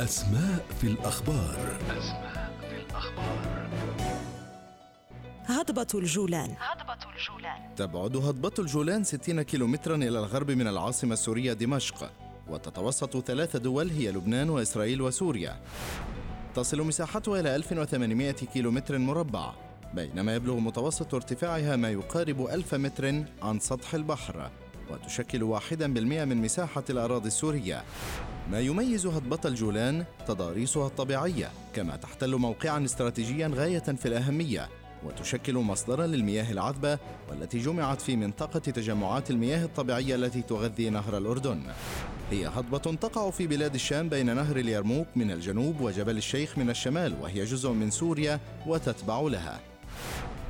أسماء في الأخبار. أسماء في الأخبار هضبة الجولان. هضبة الجولان. تبعد هضبة الجولان 60 كيلومترا إلى الغرب من العاصمة السورية دمشق وتتوسط ثلاث دول هي لبنان وإسرائيل وسوريا. تصل مساحتها إلى 1800 كيلومتر مربع بينما يبلغ متوسط ارتفاعها ما يقارب ألف متر عن سطح البحر. وتشكل واحدا بالمئة من مساحة الأراضي السورية. ما يميز هضبة الجولان تضاريسها الطبيعية كما تحتل موقعا استراتيجيا غاية في الأهمية وتشكل مصدرا للمياه العذبة والتي جمعت في منطقة تجمعات المياه الطبيعية التي تغذي نهر الأردن. هي هضبة تقع في بلاد الشام بين نهر اليرموك من الجنوب وجبل الشيخ من الشمال وهي جزء من سوريا وتتبع لها.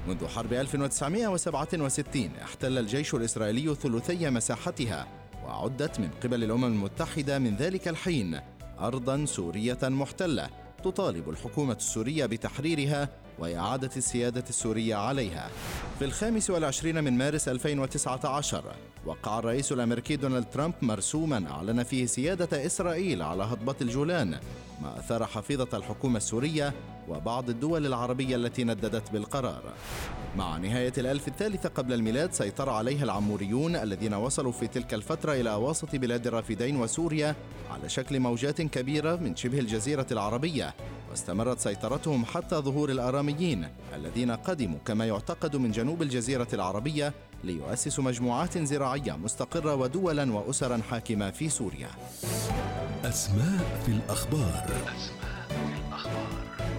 منذ حرب 1967 احتل الجيش الإسرائيلي ثلثي مساحتها وعدت من قبل الأمم المتحدة من ذلك الحين أرضا سورية محتلة تطالب الحكومة السورية بتحريرها وإعادة السيادة السورية عليها. في الخامس والعشرين من مارس 2019 وقع الرئيس الأمريكي دونالد ترامب مرسوما أعلن فيه سيادة إسرائيل على هضبة الجولان ما أثار حفيظة الحكومة السورية وبعض الدول العربية التي نددت بالقرار. مع نهاية الألف الثالثة قبل الميلاد سيطر عليها العموريون الذين وصلوا في تلك الفترة إلى وسط بلاد الرافدين وسوريا على شكل موجات كبيرة من شبه الجزيرة العربية واستمرت سيطرتهم حتى ظهور الآراميين الذين قدموا كما يعتقد من جنوب الجزيرة العربية ليؤسسوا مجموعات زراعية مستقرة ودولا وأسرا حاكمة في سوريا. أسماء في الأخبار. أسماء في الأخبار.